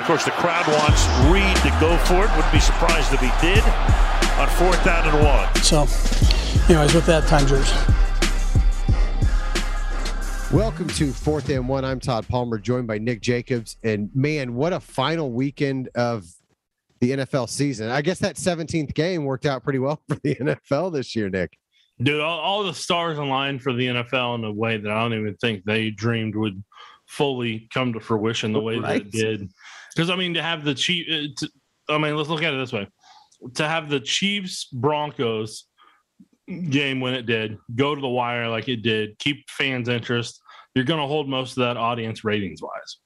Of course, the crowd wants Reid to go for it. Wouldn't be surprised if he did on fourth down and one. So, anyways, with that, time yours. Welcome to Fourth and One. I'm Todd Palmer, joined by Nick Jacobs. And man, what a final weekend of the NFL season. I guess that 17th game worked out pretty well for the NFL this year, Nick. Dude, all, all the stars aligned for the NFL in a way that I don't even think they dreamed would fully come to fruition the way right. that it did. Because I mean, to have the Chief, uh, I mean, let's look at it this way: to have the Chiefs Broncos game when it did, go to the wire like it did, keep fans' interest. You're going to hold most of that audience ratings wise.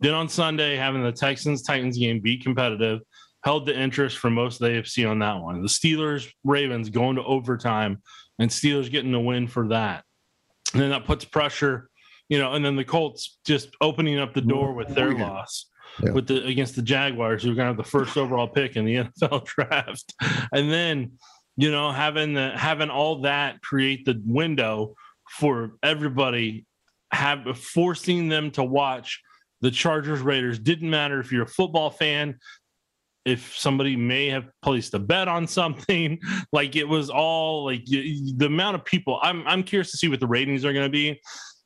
Then on Sunday, having the Texans Titans game be competitive held the interest for most of the AFC on that one. The Steelers Ravens going to overtime and Steelers getting the win for that. And then that puts pressure, you know, and then the Colts just opening up the door with their loss. Yeah. With the against the Jaguars, who are gonna have the first overall pick in the NFL draft. And then you know, having the having all that create the window for everybody, have forcing them to watch the Chargers Raiders. Didn't matter if you're a football fan, if somebody may have placed a bet on something. Like it was all like the amount of people. I'm I'm curious to see what the ratings are going to be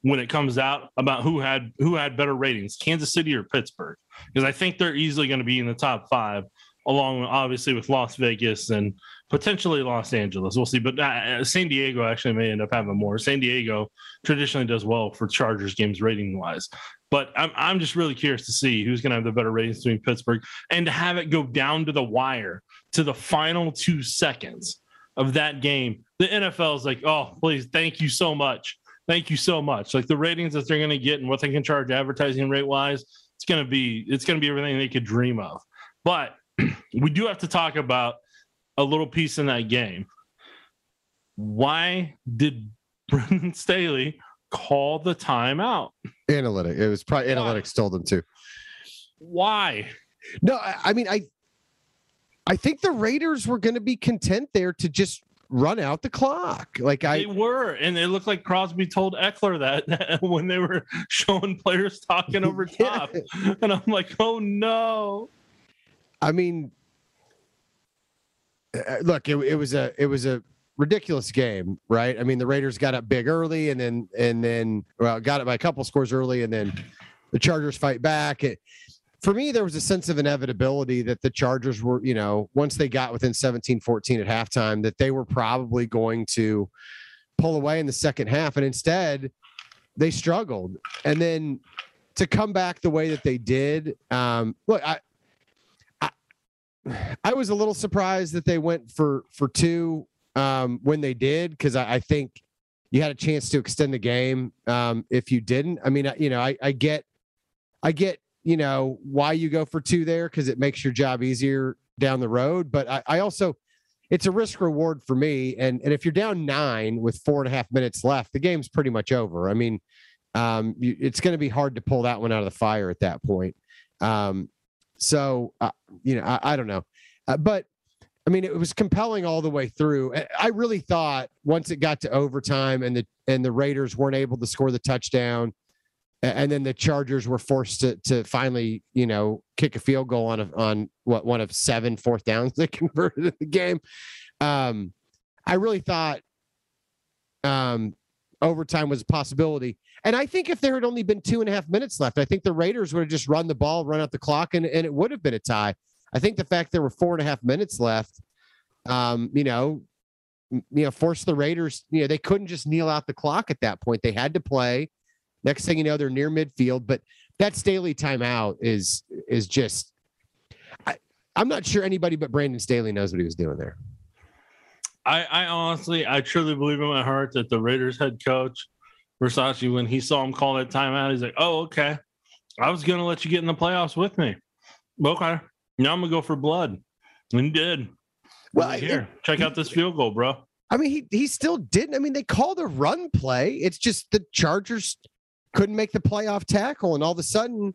when it comes out about who had who had better ratings, Kansas City or Pittsburgh, because I think they're easily going to be in the top five, along obviously with Las Vegas and potentially Los Angeles. We'll see. But uh, San Diego actually may end up having more. San Diego traditionally does well for Chargers games rating wise. But I'm, I'm just really curious to see who's going to have the better ratings between Pittsburgh and to have it go down to the wire to the final two seconds of that game. The NFL is like, oh, please, thank you so much. Thank you so much. Like the ratings that they're going to get and what they can charge advertising rate wise, it's going to be it's going to be everything they could dream of. But we do have to talk about a little piece in that game. Why did Brandon Staley call the timeout? Analytic. It was probably Why? analytics told them to. Why? No, I, I mean, I I think the Raiders were going to be content there to just run out the clock. Like I they were, and it looked like Crosby told Ekeler that when they were showing players talking over top. yeah. And I'm like, oh no. I mean, uh, look, it, it was a it was a ridiculous game, right? I mean, the Raiders got up big early, and then and then well, got it by a couple scores early, and then the Chargers fight back. It, for me, there was a sense of inevitability that the Chargers were, you know, once they got within 17 14 at halftime, that they were probably going to pull away in the second half. And instead, they struggled. And then to come back the way that they did, um, look, I, I was a little surprised that they went for for two um, when they did because I, I, think you had a chance to extend the game um, if you didn't. I mean, you know, I, I get, I get, you know, why you go for two there because it makes your job easier down the road. But I, I also, it's a risk reward for me. And and if you're down nine with four and a half minutes left, the game's pretty much over. I mean, um, you, it's going to be hard to pull that one out of the fire at that point. Um, so, uh, you know, I, I don't know. Uh, but I mean, it was compelling all the way through. I really thought once it got to overtime and the and the Raiders weren't able to score the touchdown, and then the Chargers were forced to to finally, you know, kick a field goal on a, on what one of seven fourth downs they converted in the game. Um, I really thought um, overtime was a possibility. And I think if there had only been two and a half minutes left, I think the Raiders would have just run the ball, run out the clock, and, and it would have been a tie. I think the fact there were four and a half minutes left, um, you know, you know, forced the Raiders, you know, they couldn't just kneel out the clock at that point. They had to play. Next thing you know, they're near midfield. But that Staley timeout is is just I, I'm not sure anybody but Brandon Staley knows what he was doing there. I, I honestly, I truly believe in my heart that the Raiders head coach Bisaccia, when he saw him call that timeout, he's like, "Oh, okay. I was gonna let you get in the playoffs with me. Okay, now I'm gonna go for blood." And he did. Well, here, it, check out this field goal, bro. I mean, he he still didn't. I mean, they called a run play. It's just the Chargers couldn't make the playoff tackle, and all of a sudden,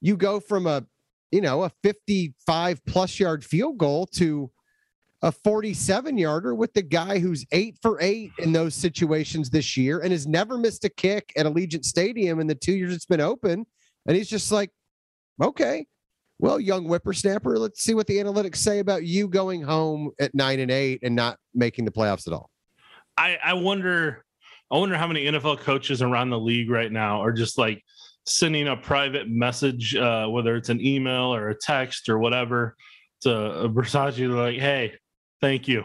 you go from a you know a 55 plus yard field goal to a 47 yarder with the guy who's eight for eight in those situations this year and has never missed a kick at Allegiant Stadium in the two years it's been open. And he's just like, okay, well, young whippersnapper, let's see what the analytics say about you going home at nine and eight and not making the playoffs at all. I, I wonder, I wonder how many NFL coaches around the league right now are just like sending a private message, uh, whether it's an email or a text or whatever, to Bisaccia, like, "Hey, thank you,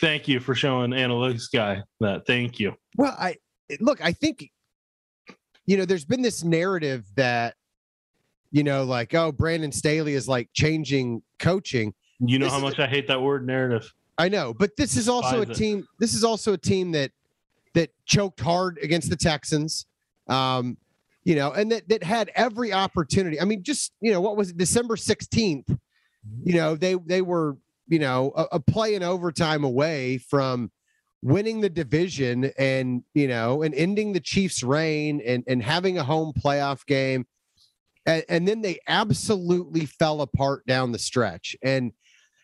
thank you for showing analytics guy that. Thank you." Well, I look, I think, you know, there's been this narrative that you know, like, oh, Brandon Staley is like changing coaching. You know this how much a, I hate that word narrative. I know, but this is also a team. This is also a team that that choked hard against the Texans. Um, you know, and that that had every opportunity. I mean, just you know, what was it, December sixteenth? You know, they they were you know a, a play in overtime away from winning the division and you know and ending the Chiefs' reign and and having a home playoff game and, and then they absolutely fell apart down the stretch. And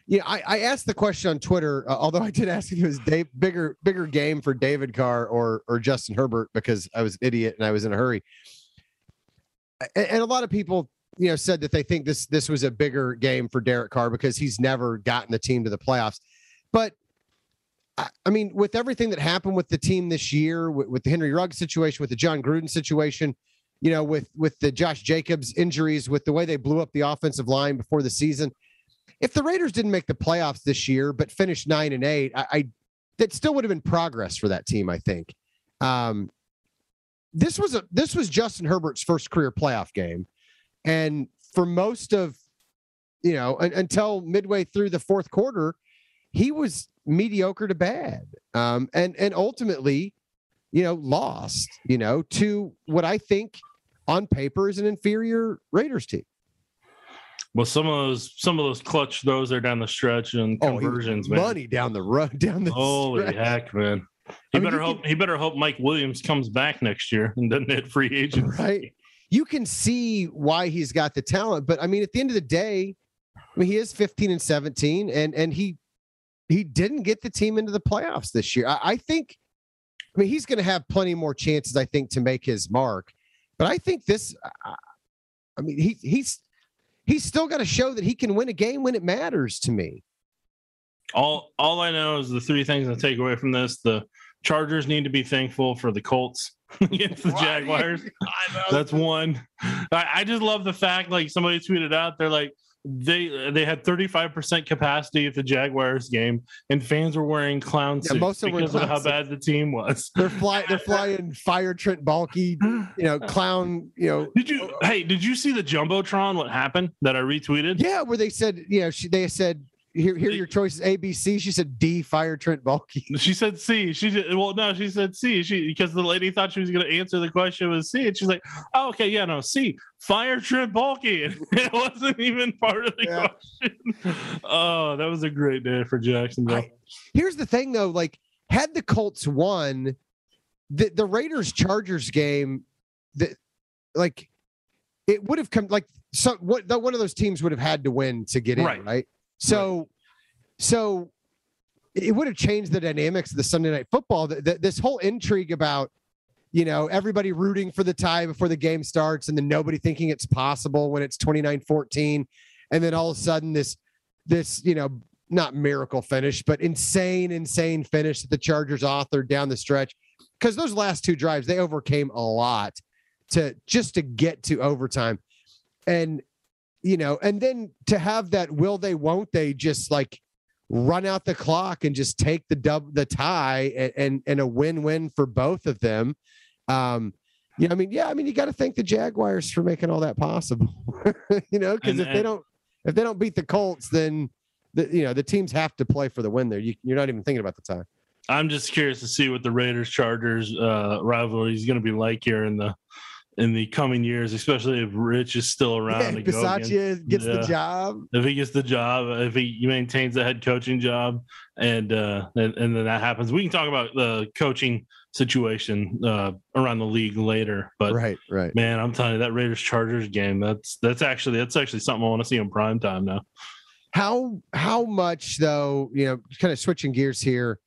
know, I, I asked the question on Twitter, uh, although I did ask if it was Dave, bigger bigger game for David Carr or or Justin Herbert because I was an idiot and I was in a hurry. And, and a lot of people, you know, said that they think this this was a bigger game for Derek Carr because he's never gotten the team to the playoffs. But I mean, with everything that happened with the team this year, with, with the Henry Ruggs situation, with the John Gruden situation, you know, with with the Josh Jacobs injuries, with the way they blew up the offensive line before the season. If the Raiders didn't make the playoffs this year, but finished nine and eight, I, I that still would have been progress for that team. I think. Um, this was a this was Justin Herbert's first career playoff game, and for most of, you know, until midway through the fourth quarter, he was mediocre to bad. Um, and and ultimately, you know, lost. You know, to what I think on paper is an inferior Raiders team. Well, some of those some of those clutch throws there down the stretch and oh, conversions, oh, money down the road, down the holy stretch. heck, man. He I better hope can, he better hope Mike Williams comes back next year and doesn't hit free agent. Right. You can see why he's got the talent, but I mean, at the end of the day, I mean, he is 15 and 17, and and he he didn't get the team into the playoffs this year. I, I think. I mean, he's going to have plenty more chances, I think, to make his mark. But I think this, I mean, he, he's he's still got to show that he can win a game when it matters to me. All all I know is the three things I take away from this: the Chargers need to be thankful for the Colts against the Jaguars. That's one. I, I just love the fact, like somebody tweeted out, they're like, they they had 35% capacity at the Jaguars game and fans were wearing clown suits yeah, most of because of how bad the team was. They're flying they're flying fire Trent Baalke, you know, clown, you know. Did you oh, oh. hey, did you see the Jumbotron what happened that I retweeted? Yeah, where they said, you know, she, they said here, here your choices A, B, C. She said D, fire Trent Baalke. She said C. She did well, no, she said C. She because the lady thought she was gonna answer the question with C, and she's like, Oh, okay, yeah, no, C, fire Trent Baalke. it wasn't even part of the yeah. question. Oh, that was a great day for Jacksonville. I, here's the thing though, like had the Colts won the, the Raiders Chargers game, that like it would have come like so what the, one of those teams would have had to win to get in, right? right? So, right. so it would have changed the dynamics of the Sunday night football. The, the, this whole intrigue about, you know, everybody rooting for the tie before the game starts and then nobody thinking it's possible when it's 29 14. And then all of a sudden, this, this, you know, not miracle finish, but insane, insane finish that the Chargers authored down the stretch. Because those last two drives, they overcame a lot to just to get to overtime. And you know, and then to have that will they, won't they just like run out the clock and just take the dub, the tie and, and, and a win win for both of them. Um, you know, I mean, yeah, I mean, you got to thank the Jaguars for making all that possible, you know, because if they don't, if they don't beat the Colts, then the, you know, the teams have to play for the win there. You, you're not even thinking about the tie. I'm just curious to see what the Raiders Chargers uh, rivalry is going to be like here in the in the coming years, especially if Rich is still around. Yeah, Bisaccia gets yeah. the job. If he gets the job, if he maintains the head coaching job, and uh, and, and then that happens, we can talk about the coaching situation uh, around the league later. But right, right, man, I'm telling you that Raiders Chargers game. That's that's actually that's actually something I want to see in prime time now. How how much though? You know, kind of switching gears here.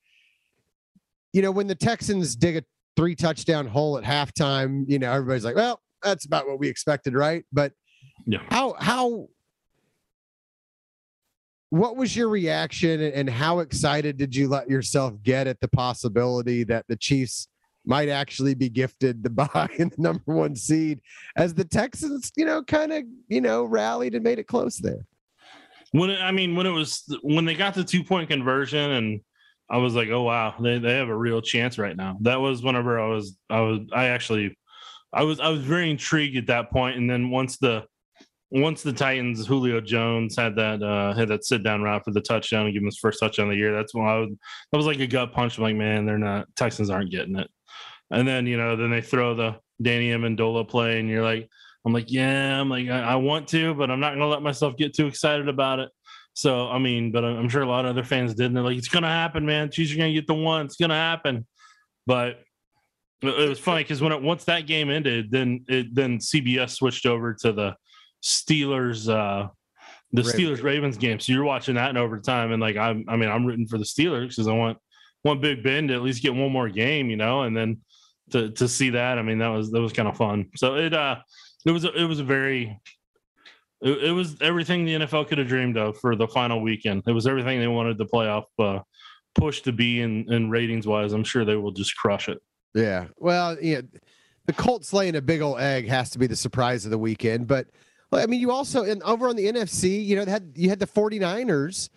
You know, when the Texans dig a three touchdown hole at halftime, you know, everybody's like, well, that's about what we expected, right? But yeah. how how what was your reaction and how excited did you let yourself get at the possibility that the Chiefs might actually be gifted the bye in the number one seed as the Texans, you know, kind of, you know, rallied and made it close there? When it, I mean, when it was when they got the two point conversion and I was like, oh wow, they, they have a real chance right now. That was whenever I was I was I actually I was I was very intrigued at that point. And then once the once the Titans, Julio Jones had that uh had that sit down route for the touchdown and give him his first touchdown of the year. That's when I was that was like a gut punch. I'm like, man, they're not Texans aren't getting it. And then you know, then they throw the Danny Amendola play, and you're like, I'm like, yeah, I'm like, I, I want to, but I'm not gonna let myself get too excited about it. So I mean, but I'm sure a lot of other fans did, and they're like, it's gonna happen, man. Chiefs are gonna get the one. It's gonna happen. But it was funny because when it once that game ended, then it then CBS switched over to the Steelers uh the Ravens. Steelers Ravens game. So you're watching that in overtime, and like I'm I mean I'm rooting for the Steelers because I want one Big Ben to at least get one more game, you know, and then to to see that, I mean that was that was kind of fun. So it uh it was a, it was a very it, it, was everything the NFL could have dreamed of for the final weekend. It was everything they wanted the playoff uh, push to be in ratings wise. I'm sure they will just crush it. Yeah. Well, yeah, the Colts laying a big old egg has to be the surprise of the weekend. But I mean, you also and over on the NFC, you know, had you had the 49ers,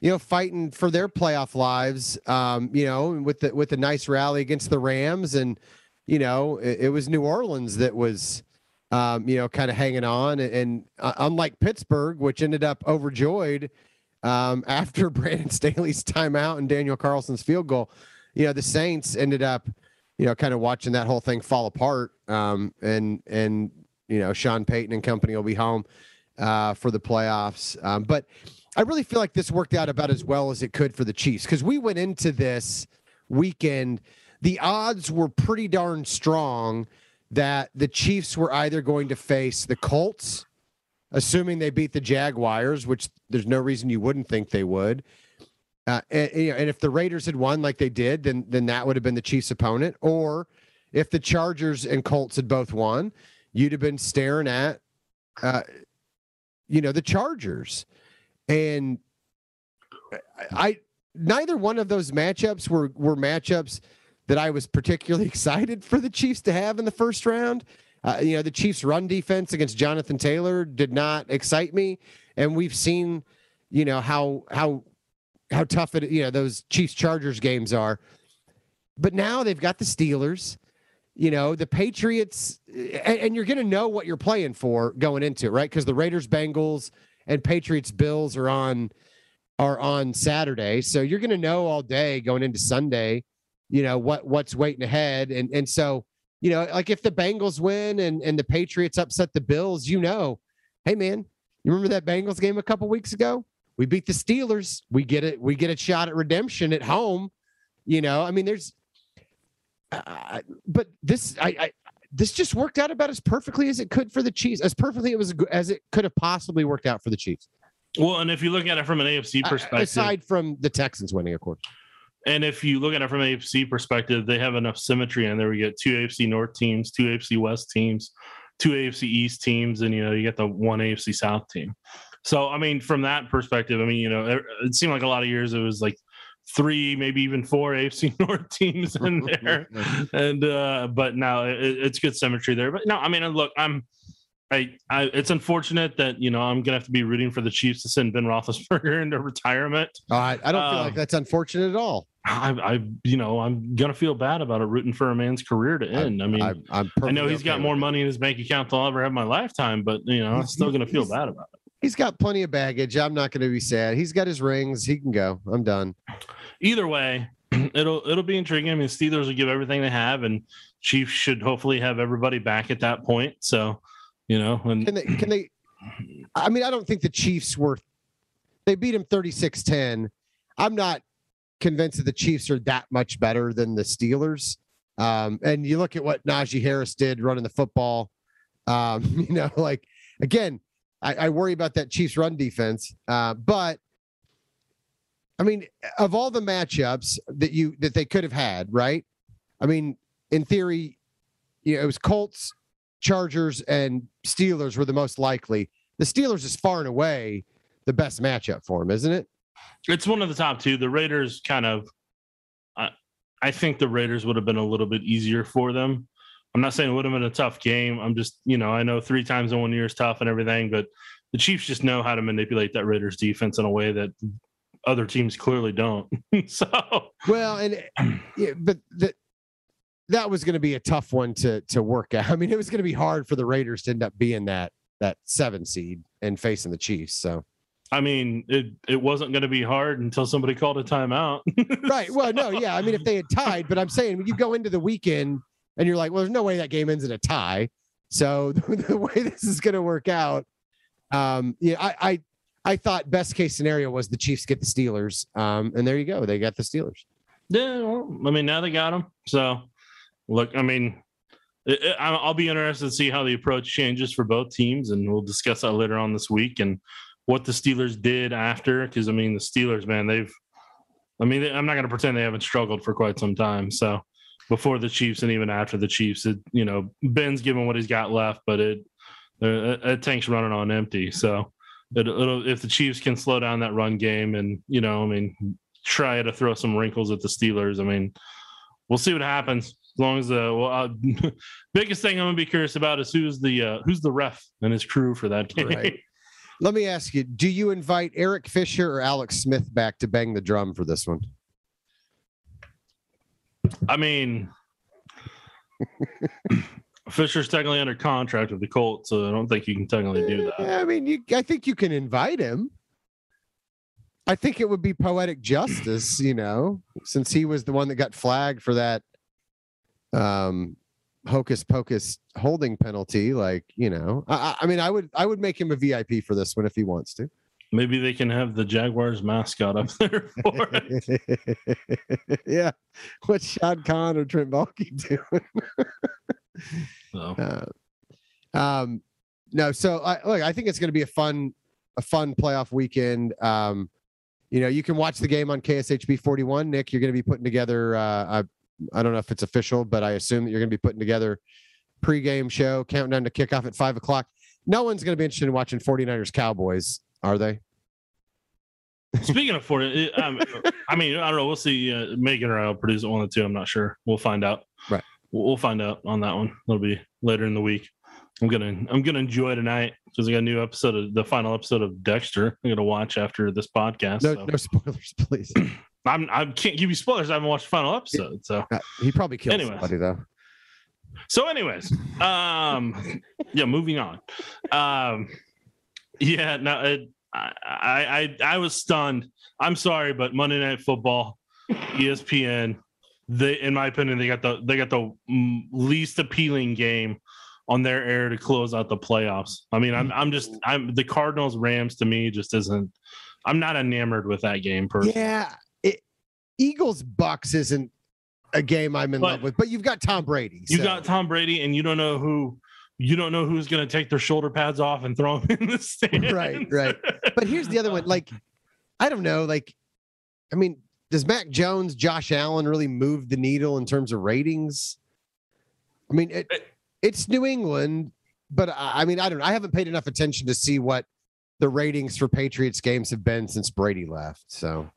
you know, fighting for their playoff lives. Um, you know, with the with the nice rally against the Rams, and you know, it, it was New Orleans that was. Um, you know, kind of hanging on, and, and uh, unlike Pittsburgh, which ended up overjoyed um, after Brandon Staley's timeout and Daniel Carlson's field goal, you know, the Saints ended up you know, kind of watching that whole thing fall apart. Um, and and you know, Sean Payton and company will be home uh, for the playoffs. Um, but I really feel like this worked out about as well as it could for the Chiefs because we went into this weekend. The odds were pretty darn strong that the Chiefs were either going to face the Colts, assuming they beat the Jaguars, which there's no reason you wouldn't think they would, uh, and, and if the Raiders had won like they did, then then that would have been the Chiefs' opponent. Or if the Chargers and Colts had both won, you'd have been staring at, uh, you know, the Chargers. And I, neither one of those matchups were were matchups that I was particularly excited for the Chiefs to have in the first round. Uh, you know, the Chiefs' run defense against Jonathan Taylor did not excite me, and we've seen, you know, how how how tough it you know those Chiefs Chargers games are. But now they've got the Steelers, you know, the Patriots, and, and you're going to know what you're playing for going into it, right? Because the Raiders, Bengals, and Patriots, Bills are on are on Saturday, so you're going to know all day going into Sunday, you know what what's waiting ahead, and and so you know, like if the Bengals win and and the Patriots upset the Bills, you know, hey man, you remember that Bengals game a couple weeks ago? we beat the Steelers. We get it. We get a shot at redemption at home. You know, I mean, there's, uh, but this, I, I, this just worked out about as perfectly as it could for the Chiefs, as perfectly it was as it could have possibly worked out for the Chiefs. Well, and if you look at it from an AFC perspective, aside from the Texans winning, of course. And if you look at it from an AFC perspective, they have enough symmetry in there. We get two AFC North teams, two AFC West teams, two AFC East teams, and you know you get the one AFC South team. So, I mean, from that perspective, I mean, you know, it, it seemed like a lot of years it was like three, maybe even four AFC North teams in there, and uh, but now it, it's good symmetry there. But no, I mean, look, I'm. I, I, it's unfortunate that you know I'm gonna have to be rooting for the Chiefs to send Ben Roethlisberger into retirement. Uh, I, I don't feel like um, that's unfortunate at all. I, I, you know, I'm gonna feel bad about it rooting for a man's career to end. I, I mean, I, I know he's got more money in his bank account than I'll ever have in my lifetime, but you know, I'm still gonna feel bad about it he's got plenty of baggage. I'm not going to be sad. He's got his rings. He can go. I'm done. Either way, it'll it'll be intriguing. I mean, Steelers will give everything they have, and Chiefs should hopefully have everybody back at that point. So, you know, and can they? Can they? I mean, I don't think the Chiefs were. They beat him 36-10. I'm not convinced that the Chiefs are that much better than the Steelers. Um, and you look at what Najee Harris did running the football. Um, you know, like again, I, I worry about that Chiefs run defense. Uh, but I mean, of all the matchups that you that they could have had, right? I mean, in theory, you know, it was Colts, Chargers, and Steelers were the most likely. The Steelers is far and away the best matchup for him, isn't it? It's one of the top two. The Raiders kind of, I, I think the Raiders would have been a little bit easier for them. I'm not saying it would have been a tough game. I'm just, you know, I know three times in one year is tough and everything, but the Chiefs just know how to manipulate that Raiders defense in a way that other teams clearly don't. so, well, and yeah, but that that was going to be a tough one to to work out. I mean, it was going to be hard for the Raiders to end up being that that seven seed and facing the Chiefs. So, I mean, it it wasn't going to be hard until somebody called a timeout. right. Well, no, yeah. I mean, if they had tied, but I'm saying when you go into the weekend and you're like, well, there's no way that game ends in a tie. So the way this is going to work out, um, yeah, I, I I thought best case scenario was the Chiefs get the Steelers, um, and there you go, they got the Steelers. Yeah, well, I mean, now they got them. So, look, I mean, it, it, I'll be interested to see how the approach changes for both teams, and we'll discuss that later on this week and what the Steelers did after. Because I mean, the Steelers, man, they've, I mean, I'm not going to pretend they haven't struggled for quite some time. So, before the Chiefs and even after the Chiefs, it, you know, Ben's given what he's got left, but it, a tank's running on empty. So, it, will if the Chiefs can slow down that run game and you know, I mean, try to throw some wrinkles at the Steelers. I mean, we'll see what happens. As long as the well, uh, biggest thing I'm gonna be curious about is who's the uh, who's the ref and his crew for that game. Right. Let me ask you: Do you invite Eric Fisher or Alex Smith back to bang the drum for this one? I mean, Fisher's technically under contract with the Colts, so I don't think you can technically do that. I mean, you, I think you can invite him. I think it would be poetic justice, you know, since he was the one that got flagged for that um hocus pocus holding penalty. Like, you know, I, I mean, I would I would make him a VIP for this one if he wants to. Maybe they can have the Jaguars mascot up there for it. yeah. What's Shad Khan or Trent Baalke doing? so. Uh, um, no, so I, look, I think it's going to be a fun, a fun playoff weekend. Um, you know, you can watch the game on KSHB 41. Nick, you're going to be putting together. Uh, I, I don't know if it's official, but I assume that you're going to be putting together pregame show, countdown to kickoff at five o'clock. No one's going to be interested in watching 49ers Cowboys, are they? Speaking of 40, um, I mean, I don't know. We'll see. Uh, Megan or I'll produce one or two. I'm not sure. We'll find out. Right. We'll, we'll find out on that one. It'll be later in the week. I'm gonna I'm gonna enjoy tonight because I got a new episode of the final episode of Dexter. I'm gonna watch after this podcast. No, so. no spoilers, please. I'm I can't give you spoilers. I haven't watched the final episode, so uh, he probably killed anyways. somebody though. So, anyways, um, yeah, moving on. Um, yeah, no, it, I, I I was stunned. I'm sorry, but Monday Night Football, ESPN, they in my opinion they got the they got the least appealing game on their air to close out the playoffs. I mean, I'm I'm just I'm the Cardinals Rams to me just isn't. I'm not enamored with that game. Personally. Yeah, it, Eagles Bucks isn't a game I'm in but love with, but you've got Tom Brady. So. You got Tom Brady, and you don't know who you don't know who's going to take their shoulder pads off and throw them in the stand. Right, right. But here's the other one. Like, I don't know. Like, I mean, does Mac Jones, Josh Allen really move the needle in terms of ratings? I mean, it, it's New England, but I, I mean, I don't know. I haven't paid enough attention to see what the ratings for Patriots games have been since Brady left. So,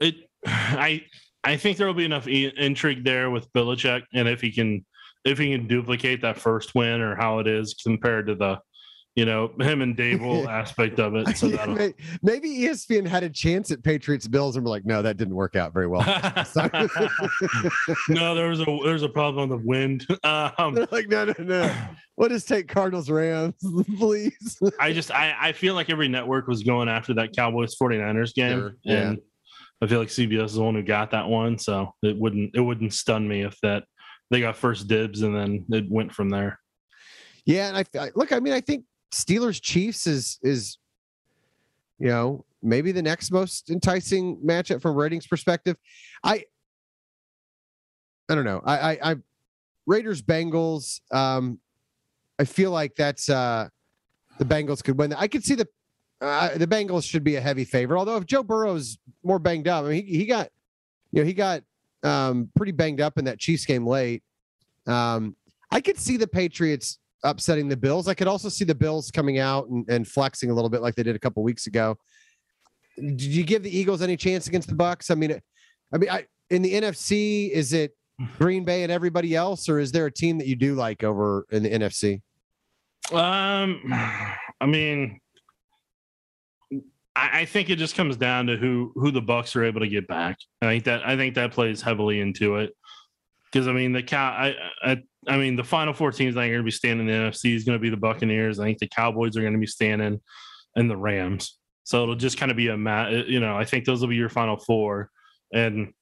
it, I, I think there will be enough e- intrigue there with Belichick, and if he can if he can duplicate that first win or how it is compared to the you know him and Daboll aspect of it. So maybe ESPN had a chance at Patriots Bills and we're like, no, that didn't work out very well. no, there was a there's a problem on the wind. Um, They're like, no, no, no. What is take Cardinals Rams, please? I just I, I feel like every network was going after that Cowboys 49ers game. Sure. Yeah. And I feel like CBS is the one who got that one. So it wouldn't it wouldn't stun me if that they got first dibs and then it went from there. Yeah, and I, I look. I mean, I think Steelers Chiefs is is you know maybe the next most enticing matchup from ratings perspective. I I don't know. I I, I Raiders Bengals. Um, I feel like that's uh the Bengals could win. I could see the uh, the Bengals should be a heavy favorite. Although if Joe Burrow's more banged up, I mean he, he got you know he got um, pretty banged up in that Chiefs game late. Um, I could see the Patriots upsetting the Bills. I could also see the Bills coming out and, and flexing a little bit like they did a couple weeks ago. Did you give the Eagles any chance against the Bucks? I mean, I mean, I, in the NFC, is it Green Bay and everybody else, or is there a team that you do like over in the NFC? Um, I mean, I, I think it just comes down to who who the Bucks are able to get back. I think that I think that plays heavily into it because I mean the cow. I, I I mean the final four teams think are going to be standing in the NFC is going to be the Buccaneers. I think the Cowboys are going to be standing, and the Rams. So it'll just kind of be a mat. Uh, you know, I think those will be your final four, and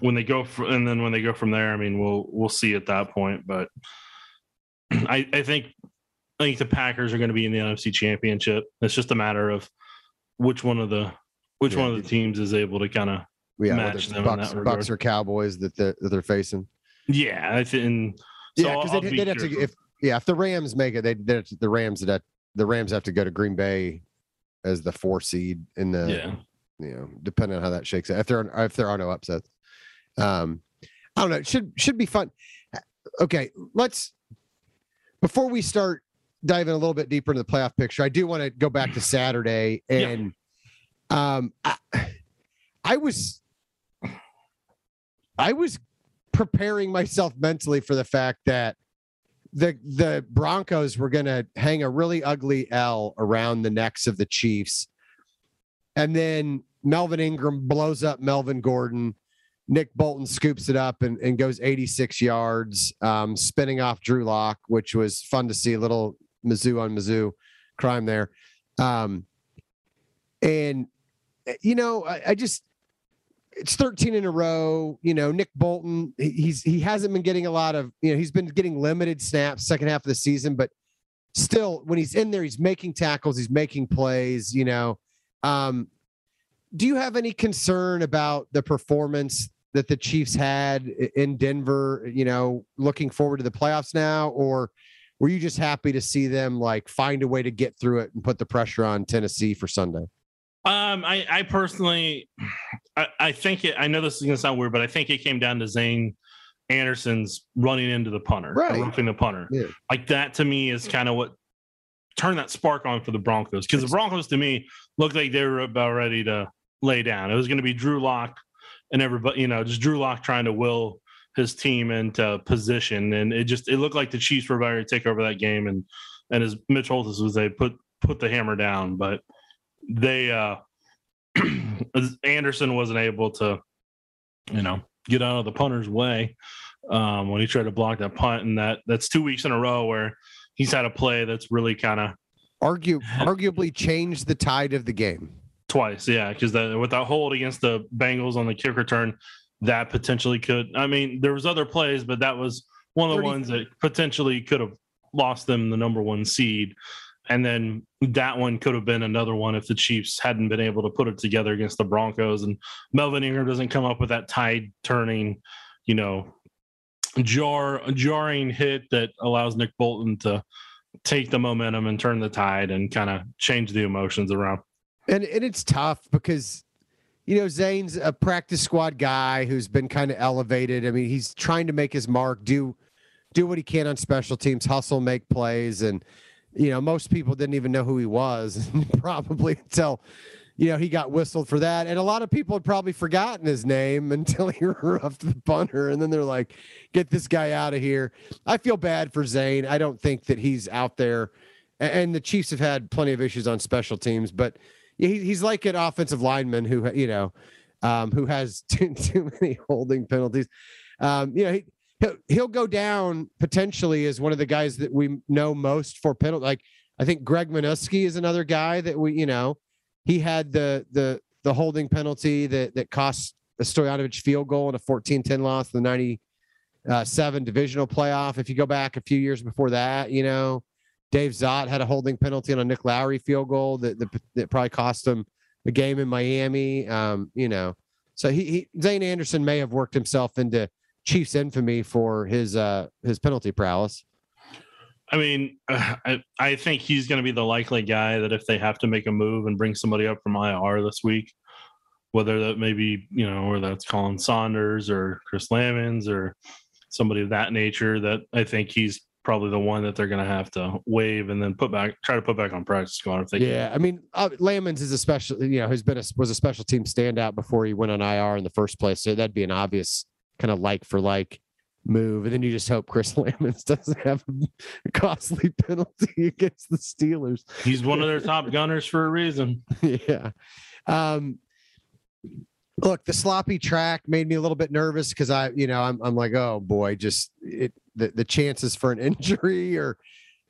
when they go for, and then when they go from there, I mean, we'll we'll see at that point. But I I think I think the Packers are going to be in the NFC Championship. It's just a matter of which one of the which Yeah. one of the teams is able to kind of Yeah, Match them in Bucks. Bucks or Cowboys that they're, that they're facing. yeah. I think so yeah, because they'd, they'd have to if yeah if the Rams make it, they the Rams that have- the Rams have to go to Green Bay as the four seed in the yeah. you know depending on how that shakes out if there are if there are no upsets. Um, I don't know. It should should be fun. Okay, let's before we start diving a little bit deeper into the playoff picture. I do want to go back to Saturday Yeah. and um I, I was I was preparing myself mentally for the fact that the the Broncos were going to hang a really ugly L around the necks of the Chiefs. And then Melvin Ingram blows up Melvin Gordon. Nick Bolton scoops it up and, and goes 86 yards, um, spinning off Drew Lock, which was fun to see. A little Mizzou on Mizzou crime there. Um, and, you know, I, I just, it's 13 in a row. You know, Nick Bolton, he- he's he hasn't been getting a lot of, you know, he's been getting limited snaps second half of the season, but still when he's in there, he's making tackles, he's making plays, you know. Um, do you have any concern about the performance that the Chiefs had in Denver, you know, looking forward to the playoffs now, or were you just happy to see them like find a way to get through it and put the pressure on Tennessee for Sunday? Um, I, I personally, I, I think it. I know this is going to sound weird, but I think it came down to Zayne Anderson's running into the punter, Right. roughing the punter. Yeah. Like that to me is kind of what turned that spark on for the Broncos because the Broncos to me looked like they were about ready to lay down. It was going to be Drew Lock and everybody, you know, just Drew Lock trying to will his team into position, and it just it looked like the Chiefs were about to take over that game, and and as Mitch Holthus was, they put put the hammer down, but they uh Anderson wasn't able to, you know, get out of the punter's way um, when he tried to block that punt, and that that's two weeks in a row where he's had a play that's really kind of Argue, arguably changed the tide of the game. twice, yeah, because that with that hold against the Bengals on the kick return, that potentially could. I mean, there was other plays, but that was one of the 30 ones that potentially could have lost them the number one seed. And then that one could have been another one if the Chiefs hadn't been able to put it together against the Broncos. And Melvin Ingram doesn't come up with that tide turning, you know, jar jarring hit that allows Nick Bolton to take the momentum and turn the tide and kind of change the emotions around. And and it's tough because you know Zayne's a practice squad guy who's been kind of elevated. I mean, he's trying to make his mark, do do what he can on special teams, hustle, make plays, and you know most people didn't even know who he was probably until you know he got whistled for that, and a lot of people had probably forgotten his name until he roughed the punter, and then they're like, "Get this guy out of here." I feel bad for Zayne. I don't think that he's out there, and the Chiefs have had plenty of issues on special teams, but he, he's like an offensive lineman who you know um, who has too, too many holding penalties. Um, you know, he, he'll, he'll go down potentially as one of the guys that we know most for penalty. Like I think Greg Manusky is another guy that we, you know, he had the the the holding penalty that that cost a Stoyanovich field goal in a 14-10 loss in the 97 divisional playoff. If you go back a few years before that, you know, Dave Szott had a holding penalty on a Nick Lowery field goal that that, that probably cost him the game in Miami. Um, you know, so he, he Zayne Anderson may have worked himself into Chiefs infamy for his uh his penalty prowess. I mean, uh, I, I think he's going to be the likely guy that if they have to make a move and bring somebody up from IR this week, whether that may be, you know, or that's Colin Saunders or Chris Lammons or somebody of that nature, that I think he's probably the one that they're going to have to waive and then put back, try to put back on practice squad if they yeah, I mean, uh, Lammons is a special, you know, has been a, was a special team standout before he went on IR in the first place. So that'd be an obvious kind of like for like move. And then you just hope Chris Lammons doesn't have a costly penalty against the Steelers. He's one of their top gunners for a reason. yeah. Um, look, the sloppy track made me a little bit nervous because I, you know, I'm, I'm like, oh boy, just it, the, the chances for an injury or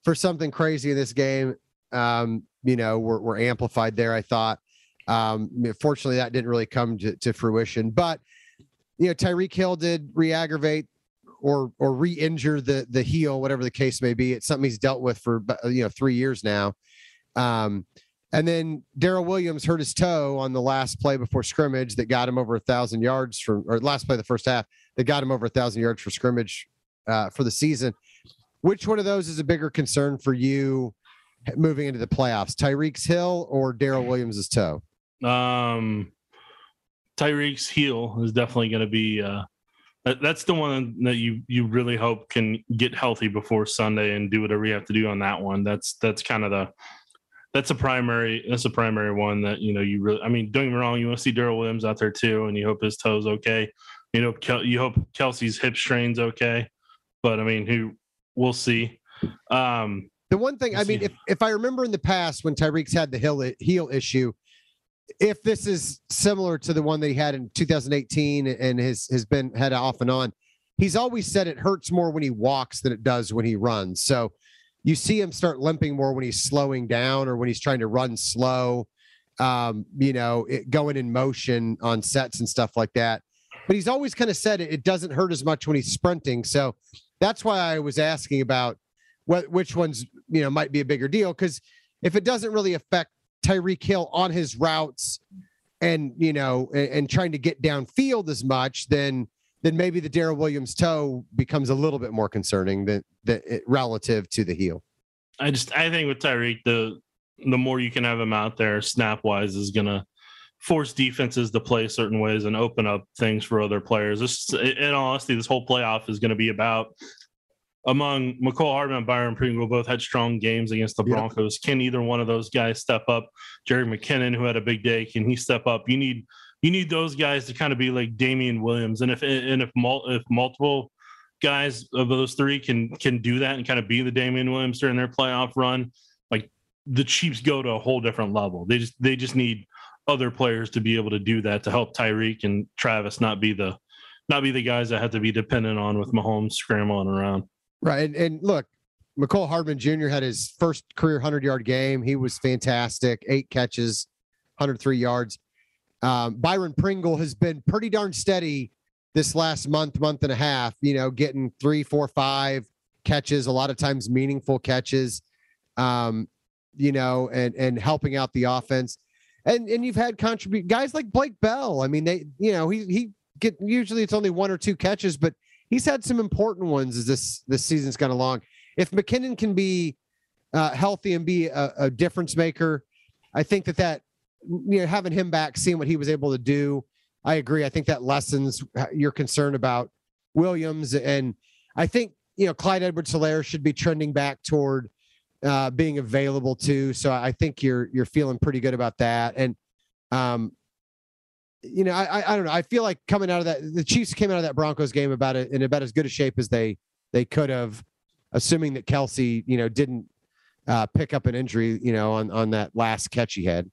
for something crazy in this game, um, you know, were, were amplified there. I thought, um, fortunately that didn't really come to, to fruition, but you know, Tyreek Hill did re-aggravate or, or re-injure the, the heel, whatever the case may be. It's something he's dealt with for, you know, three years now. Um, and then Darrel Williams hurt his toe on the last play before scrimmage that got him over a thousand yards from, or last play the first half that got him over a thousand yards for scrimmage uh, for the season. Which one of those is a bigger concern for you moving into the playoffs? Tyreek's Hill or Darrel Williams' toe? Um, Tyreek's heel is definitely going to be. Uh, that's the one that you you really hope can get healthy before Sunday and do whatever you have to do on that one. That's that's kind of the that's a primary that's a primary one that you know you really i mean don't get me wrong you want to see darrel williams out there too and you hope his toes okay you know Kel, you hope Kelce's hip strain's okay but i mean who we'll see um the one thing we'll i mean if, if i remember in the past when tyreek's had the heel, heel issue if this is similar to the one that he had in 2018 and has has been had off and on he's always said it hurts more when he walks than it does when he runs so you see him start limping more when he's slowing down or when he's trying to run slow, um, you know, it, going in motion on sets and stuff like that. But he's always kind of said it, it doesn't hurt as much when he's sprinting. So that's why I was asking about what which ones you know might be a bigger deal because if it doesn't really affect Tyreek Hill on his routes and you know and, and trying to get downfield as much, then then maybe the Darrel Williams toe becomes a little bit more concerning than, than it, relative to the heel. I just I think with Tyreek, the the more you can have him out there snap wise is gonna force defenses to play certain ways and open up things for other players. This, in all honesty, this whole playoff is going to be about among Mecole Hardman and Byron Pringle both had strong games against the Broncos. Yep. Can either one of those guys step up? Jerick McKinnon, who had a big day, can he step up? You need you need those guys to kind of be like Damien Williams, and if and if mul- if multiple guys of those three can can do that and kind of be the Damien Williams during their playoff run, like the Chiefs go to a whole different level. They just they just need other players to be able to do that to help Tyreek and Travis not be the not be the guys that have to be dependent on with Mahomes scrambling around. Right, and, and look, Mecole Hardman Jr. had his first career hundred yard game. He was fantastic, eight catches, 103 yards. Um, Byron Pringle has been pretty darn steady this last month, month and a half, you know, getting three, four, five catches, a lot of times meaningful catches, um, you know, and, and helping out the offense. And, and you've had contribute guys like Blake Bell. I mean, they, you know, he, he get, usually it's only one or two catches, but he's had some important ones as this, this season's gone along. If McKinnon can be uh, healthy and be a, a difference maker, I think that that you know, having him back, seeing what he was able to do, I agree. I think that lessens your concern about Williams. And I think, you know, Clyde Edwards Helaire should be trending back toward uh, being available too. So I think you're, you're feeling pretty good about that. And, um, you know, I, I don't know. I feel like coming out of that, the Chiefs came out of that Broncos game about it in about as good a shape as they, they could have, assuming that Kelce, you know, didn't uh, pick up an injury, you know, on, on that last catch he had.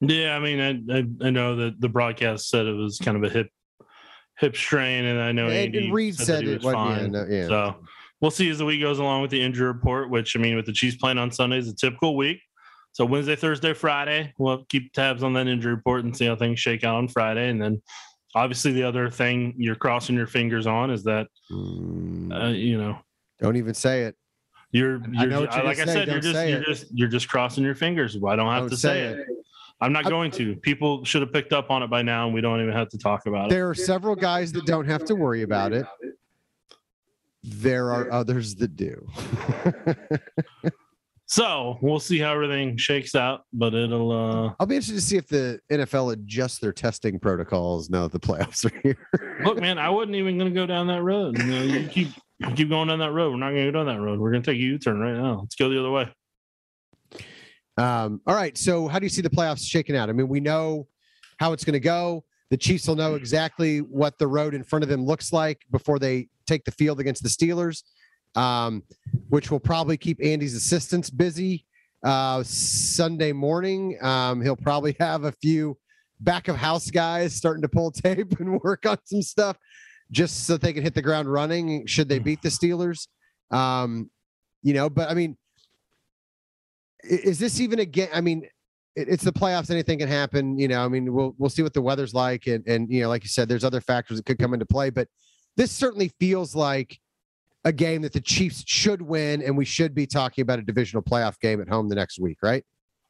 Yeah, I mean, I, I, I know that the broadcast said it was kind of a hip hip strain, and I know and, and Reid said, said it was fine. Yeah, yeah. So we'll see as the week goes along with the injury report. Which I mean, with the Chiefs playing on Sunday is a typical week. So Wednesday, Thursday, Friday, we'll keep tabs on that injury report and see how things shake out on Friday, and then obviously the other thing you're crossing your fingers on is that mm. uh, you know don't even say it you're, you're I like i said you're just you're just you're just crossing your fingers i don't have don't to say, say it. it. I'm not going to. People should have picked up on it by now, and we don't even have to talk about it. There are several guys that don't have to worry about it. There are others that do. so we'll see how everything shakes out, but it'll. uh I'll be interested to see if the NFL adjusts their testing protocols now that the playoffs are here. Look, man, I wasn't even going to go down that road. You know, you keep keep going down that road. We're not going to go down that road. We're going to take a U-turn right now. Let's go the other way. Um, all right. So, how do you see the playoffs shaking out? I mean, we know how it's going to go. The Chiefs will know exactly what the road in front of them looks like before they take the field against the Steelers, um, which will probably keep Andy's assistants busy uh, Sunday morning. Um, he'll probably have a few back of house guys starting to pull tape and work on some stuff just so they can hit the ground running should they beat the Steelers. Um, you know, but I mean, is this even a game? I mean, it's the playoffs. Anything can happen. You know, I mean, we'll we'll see what the weather's like, and and you know, like you said, there's other factors that could come into play. But this certainly feels like a game that the Chiefs should win, and we should be talking about a divisional playoff game at home the next week, right?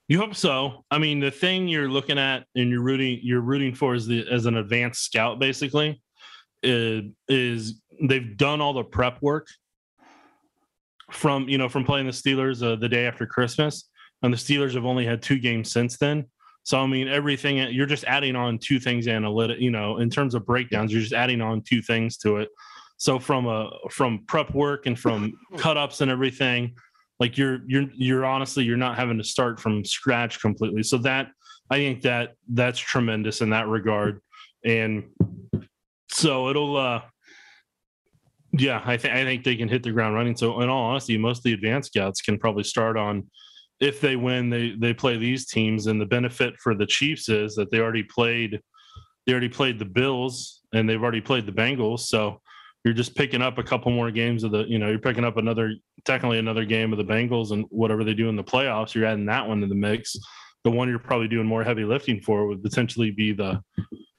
You hope so. I mean, the thing you're looking at and you're rooting you're rooting for is the as an advanced scout, basically, is, is they've done all the prep work from you know from playing the Steelers uh, the day after Christmas, and the Steelers have only had two games since then. So I mean, everything you're just adding on two things analytic. You know, in terms of breakdowns, you're just adding on two things to it. So from a from prep work and from cut ups and everything, like you're you're you're honestly you're not having to start from scratch completely. So that I think that that's tremendous in that regard. And so it'll uh yeah, I think I think they can hit the ground running. So in all honesty, most of the advanced scouts can probably start on if they win, they they play these teams, and the benefit for the Chiefs is that they already played they already played the Bills and they've already played the Bengals. So you're just picking up a couple more games of the, you know, you're picking up another technically another game of the Bengals and whatever they do in the playoffs, you're adding that one to the mix. The one you're probably doing more heavy lifting for would potentially be the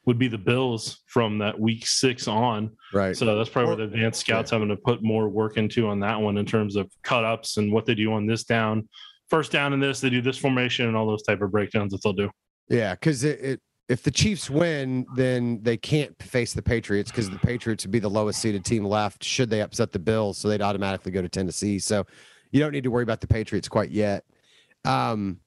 would be the Bills from that week six on. Right. So that's probably where the advanced scouts having to put more work into on that one in terms of cut ups and what they do on this down. First down in this, they do this formation and all those type of breakdowns that they'll do. Yeah, because it, it, if the Chiefs win, then they can't face the Patriots because the Patriots would be the lowest seeded team left should they upset the Bills. So they'd automatically go to Tennessee. So you don't need to worry about the Patriots quite yet. Um,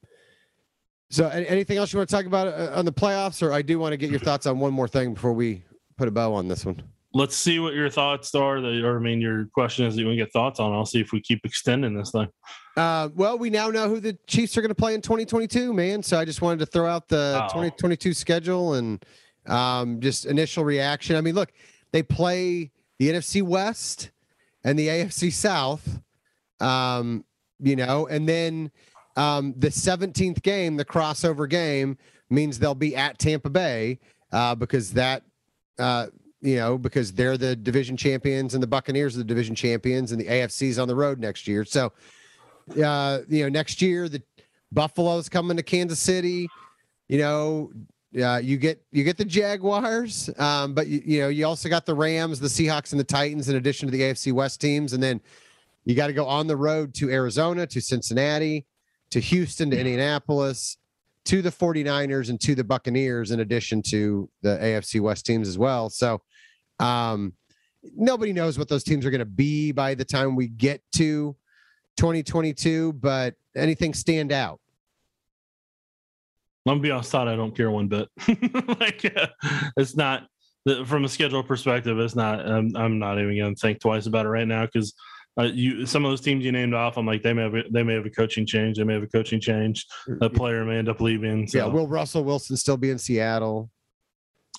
so, anything else you want to talk about uh, on the playoffs, or I do want to get your thoughts on one more thing before we put a bow on this one. Let's see what your thoughts are. That, or I mean, your question is that you want to get thoughts on. I'll see if we keep extending this thing. Uh, well, we now know who the Chiefs are going to play in 2022, man. So I just wanted to throw out the oh. 2022 schedule and um, just initial reaction. I mean, look, they play the NFC West and the AFC South. Um, you know, and then um, the 17th game, the crossover game, means they'll be at Tampa Bay uh, because that, uh, you know, because they're the division champions and the Buccaneers are the division champions and the AFC's on the road next year. So, uh, you know, next year the Buffalo's coming to Kansas City. You know, uh, you get you get the Jaguars, um, but you, you know you also got the Rams, the Seahawks, and the Titans in addition to the AFC West teams, and then you got to go on the road to Arizona, to Cincinnati, to Houston, to Indianapolis, to the 49ers, and to the Buccaneers, in addition to the AFC West teams as well. So, um, nobody knows what those teams are going to be by the time we get to 2022, but anything stand out? I'm gonna be honest, I don't care one bit. like, uh, it's not from a schedule perspective. It's not. I'm, I'm not even going to think twice about it right now because uh, you some of those teams you named off, I'm like they may have a, they may have a coaching change, they may have a coaching change. A player may end up leaving. So. Yeah, will Russell Wilson still be in Seattle?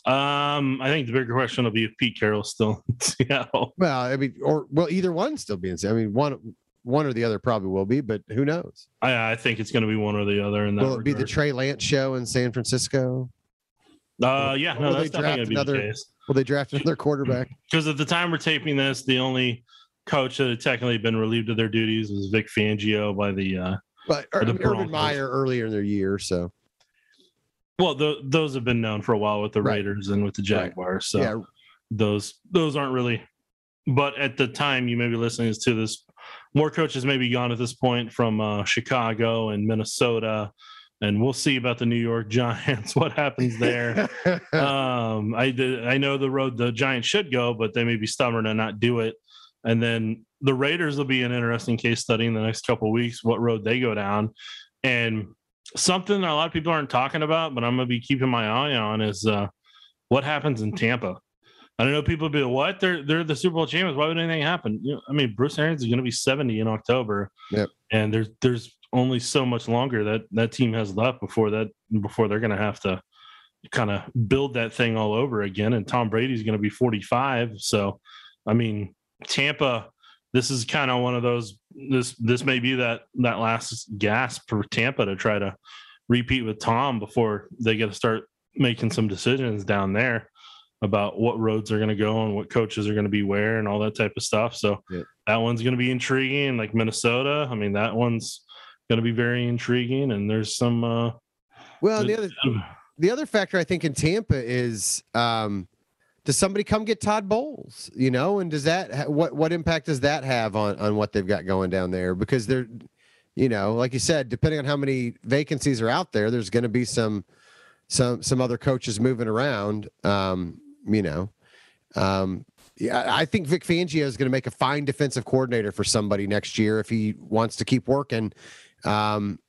Um, I think the bigger question will be if Pete Carroll's still in Seattle. Well, I mean, or well, either one still be in Seattle. I mean, one one or the other probably will be, but who knows? I, I think it's going to be one or the other. And will it regard. be the Trey Lance show in San Francisco? Uh, yeah, no, that's definitely going to be another, the case. Will they draft another quarterback? Because at the time we're taping this, the only coach that had technically been relieved of their duties was Vic Fangio by the. Uh, but or, the Urban Meyer earlier in their year, so. Well, the, those have been known for a while with the right. Raiders and with the Jaguars. So yeah. those those aren't really. But at the time you may be listening to this, more coaches may be gone at this point from uh, Chicago and Minnesota and we'll see about the New York Giants. What happens there? um, I I know the road the Giants should go, but they may be stubborn and not do it. And then the Raiders will be an interesting case study in the next couple weeks, what road they go down. And something a lot of people aren't talking about, but I'm going to be keeping my eye on is uh, what happens in Tampa. I don't know. People be like, what? They're they're the Super Bowl champions. Why would anything happen? You know, I mean, Bruce Arians is going to be 70 in October. Yep. And there's there's only so much longer that that team has left before that before they're going to have to kind of build that thing all over again. And Tom Brady's going to be 45. So, I mean, Tampa. This is kind of one of those. This this may be that that last gasp for Tampa to try to repeat with Tom before they get to start making some decisions down there about what roads are going to go and what coaches are going to be where and all that type of stuff. So yeah. that one's going to be intriguing. Like Minnesota, I mean, that one's going to be very intriguing. And there's some. Uh, well, the other the other factor I think in Tampa is um, does somebody come get Todd Bowles? You know, and does that what what impact does that have on on what they've got going down there? Because they're, you know, like you said, depending on how many vacancies are out there, there's going to be some some some other coaches moving around. Um, you know. Um, yeah, I think Vic Fangio is going to make a fine defensive coordinator for somebody next year if he wants to keep working. Um,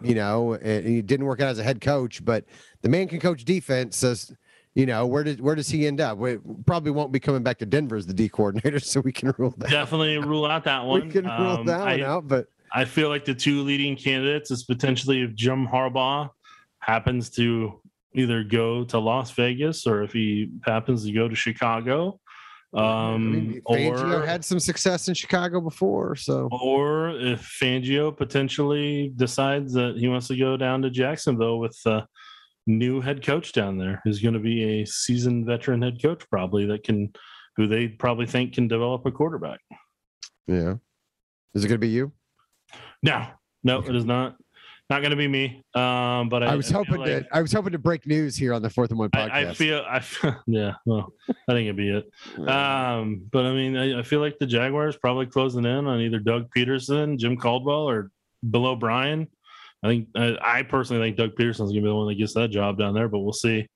you know, he didn't work out as a head coach, but the man can coach defense. Says, you know, where did where does he end up? We probably won't be coming back to Denver as the D coordinator, so we can rule that. Definitely out. rule out that one. We can rule um, that one I, out, but I feel like the two leading candidates is potentially if Jim Harbaugh happens to either go to Las Vegas or if he happens to go to Chicago. Um, I mean, Fangio or, had some success in Chicago before, so or if Fangio potentially decides that he wants to go down to Jacksonville with a new head coach down there, who's going to be a seasoned veteran head coach, probably that can, who they probably think can develop a quarterback. Yeah, is it going to be you? No, no, it is not. Not going to be me. Um, but I, I was hoping like, to. I was hoping to break news here on the Fourth and One podcast. I, I feel. I yeah. Well, I think it'd be it. Um, but I mean, I, I, feel like the Jaguars probably closing in on either Doug Pederson, Jim Caldwell, or Bill O'Brien. I think. I, I personally think Doug Pederson's going to be the one that gets that job down there. But we'll see.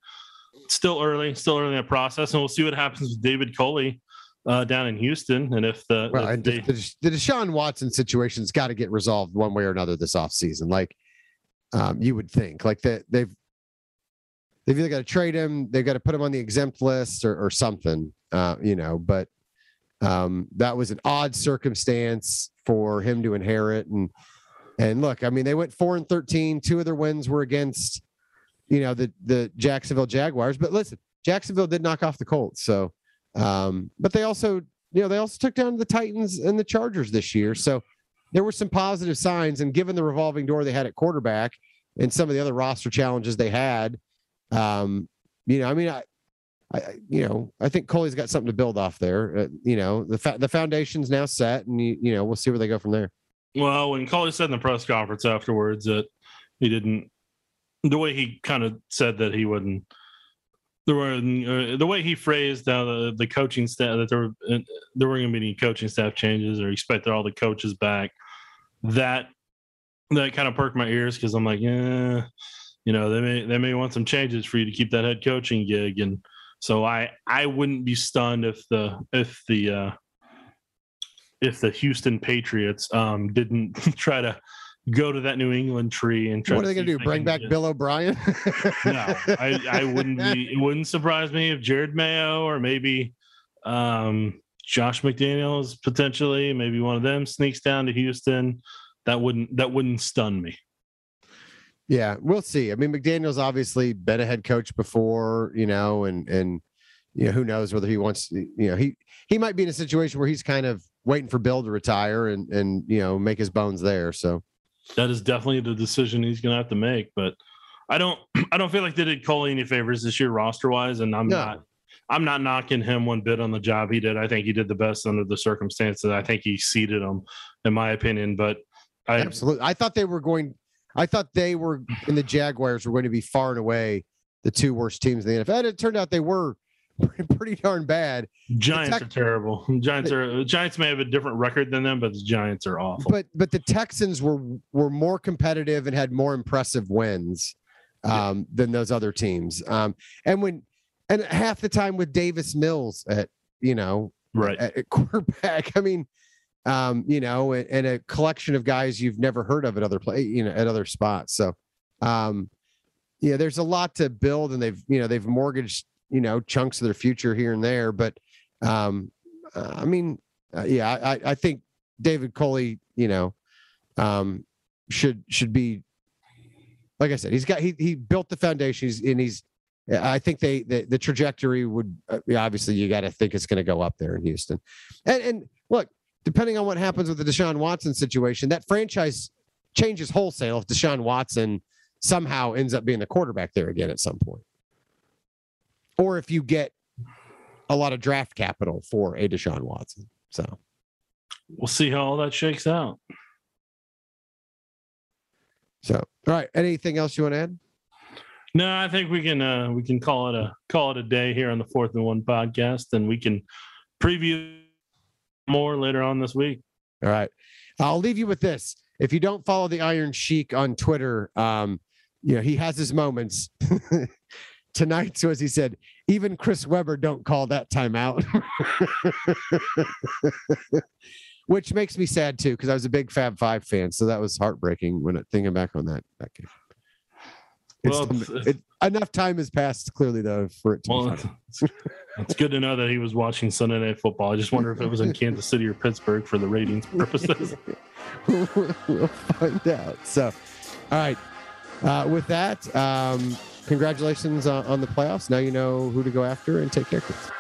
It's still early. Still early in the process, and we'll see what happens with David Culley uh, down in Houston. And if the, well, if and they, the, the Deshaun Watson situation's got to get resolved one way or another this offseason. Like um, you would think like that they've they've either got to trade him, they've got to put him on the exempt list or, or something, uh, you know. But um, that was an odd circumstance for him to inherit. And and look, I mean, they went four and 13. Two of their wins were against, you know, the the Jacksonville Jaguars. But listen, Jacksonville did knock off the Colts. So, um, but they also, you know, they also took down the Titans and the Chargers this year. So there were some positive signs. And given the revolving door they had at quarterback and some of the other roster challenges they had, um, you know, I mean, I, I, you know, I think Culley's got something to build off there. Uh, you know, the fa- the foundation's now set, and you, you know, we'll see where they go from there. Well, when Culley said in the press conference afterwards that he didn't, the way he kind of said that he wouldn't there were uh, the way he phrased uh, the the coaching staff that there were uh, there weren't going to be any coaching staff changes or expected all the coaches back. That that kind of perked my ears because I'm like, yeah, you know, they may they may want some changes for you to keep that head coaching gig, and so I I wouldn't be stunned if the if the uh, if the Houston Patriots um, didn't try to go to that New England tree and try. What are they going to do? Bring back Bill O'Brien? no, I, I wouldn't be. It wouldn't surprise me if Jerod Mayo or maybe um, Josh McDaniels potentially, maybe one of them sneaks down to Houston. That wouldn't that wouldn't stun me. Yeah, we'll see. I mean, McDaniel's obviously been a head coach before, you know, and and you know who knows whether he wants. You know, he he might be in a situation where he's kind of waiting for Bill to retire and and you know make his bones there. So that is definitely the decision he's going to have to make. But I don't, I don't feel like they did Culley any favors this year roster wise, and I'm no. not, I'm not knocking him one bit on the job he did. I think he did the best under the circumstances. I think he seeded them, in my opinion. But I absolutely, I thought they were going. I thought they were and the Jaguars were going to be far and away the two worst teams in the NFL. And it turned out they were pretty darn bad. Giants are terrible. Giants are Giants may have a different record than them, but the Giants are awful. But but the Texans were were more competitive and had more impressive wins um, yeah. than those other teams. Um, and when and half the time with Davis Mills at you know right at, at quarterback. I mean, um, you know, and, and, a collection of guys you've never heard of at other play, you know, at other spots. So, um, yeah, there's a lot to build, and they've you know they've mortgaged you know, chunks of their future here and there. But um, uh, I mean, uh, yeah, I, I think David Culley, you know, um, should should be like I said, he's got he he built the foundation, he's, and he's. I think they the, the trajectory would uh, obviously you got to think it's going to go up there in Houston, and and look, depending on what happens with the Deshaun Watson situation, that franchise changes wholesale if Deshaun Watson somehow ends up being the quarterback there again at some point, or if you get a lot of draft capital for a Deshaun Watson. So we'll see how all that shakes out. So, all right. Anything else you want to add? No, I think we can uh we can call it a call it a day here on the fourth and one podcast, and we can preview more later on this week. All right. I'll leave you with this. If you don't follow the Iron Sheik on Twitter, um, you know, he has his moments. Tonight, so as he said, even Chris Webber don't call that timeout. which makes me sad too because I was a big Fab Five fan, so that was heartbreaking when thinking back on that that game. It's, well, it's, it, enough time has passed clearly though for it to well, it's, it's, good to know that he was watching Sunday Night Football. I just wonder if it was in Kansas City or Pittsburgh for the ratings purposes. we'll find out. So, all right. Uh, with that, um, congratulations on, on the playoffs. Now you know who to go after and take care, kids.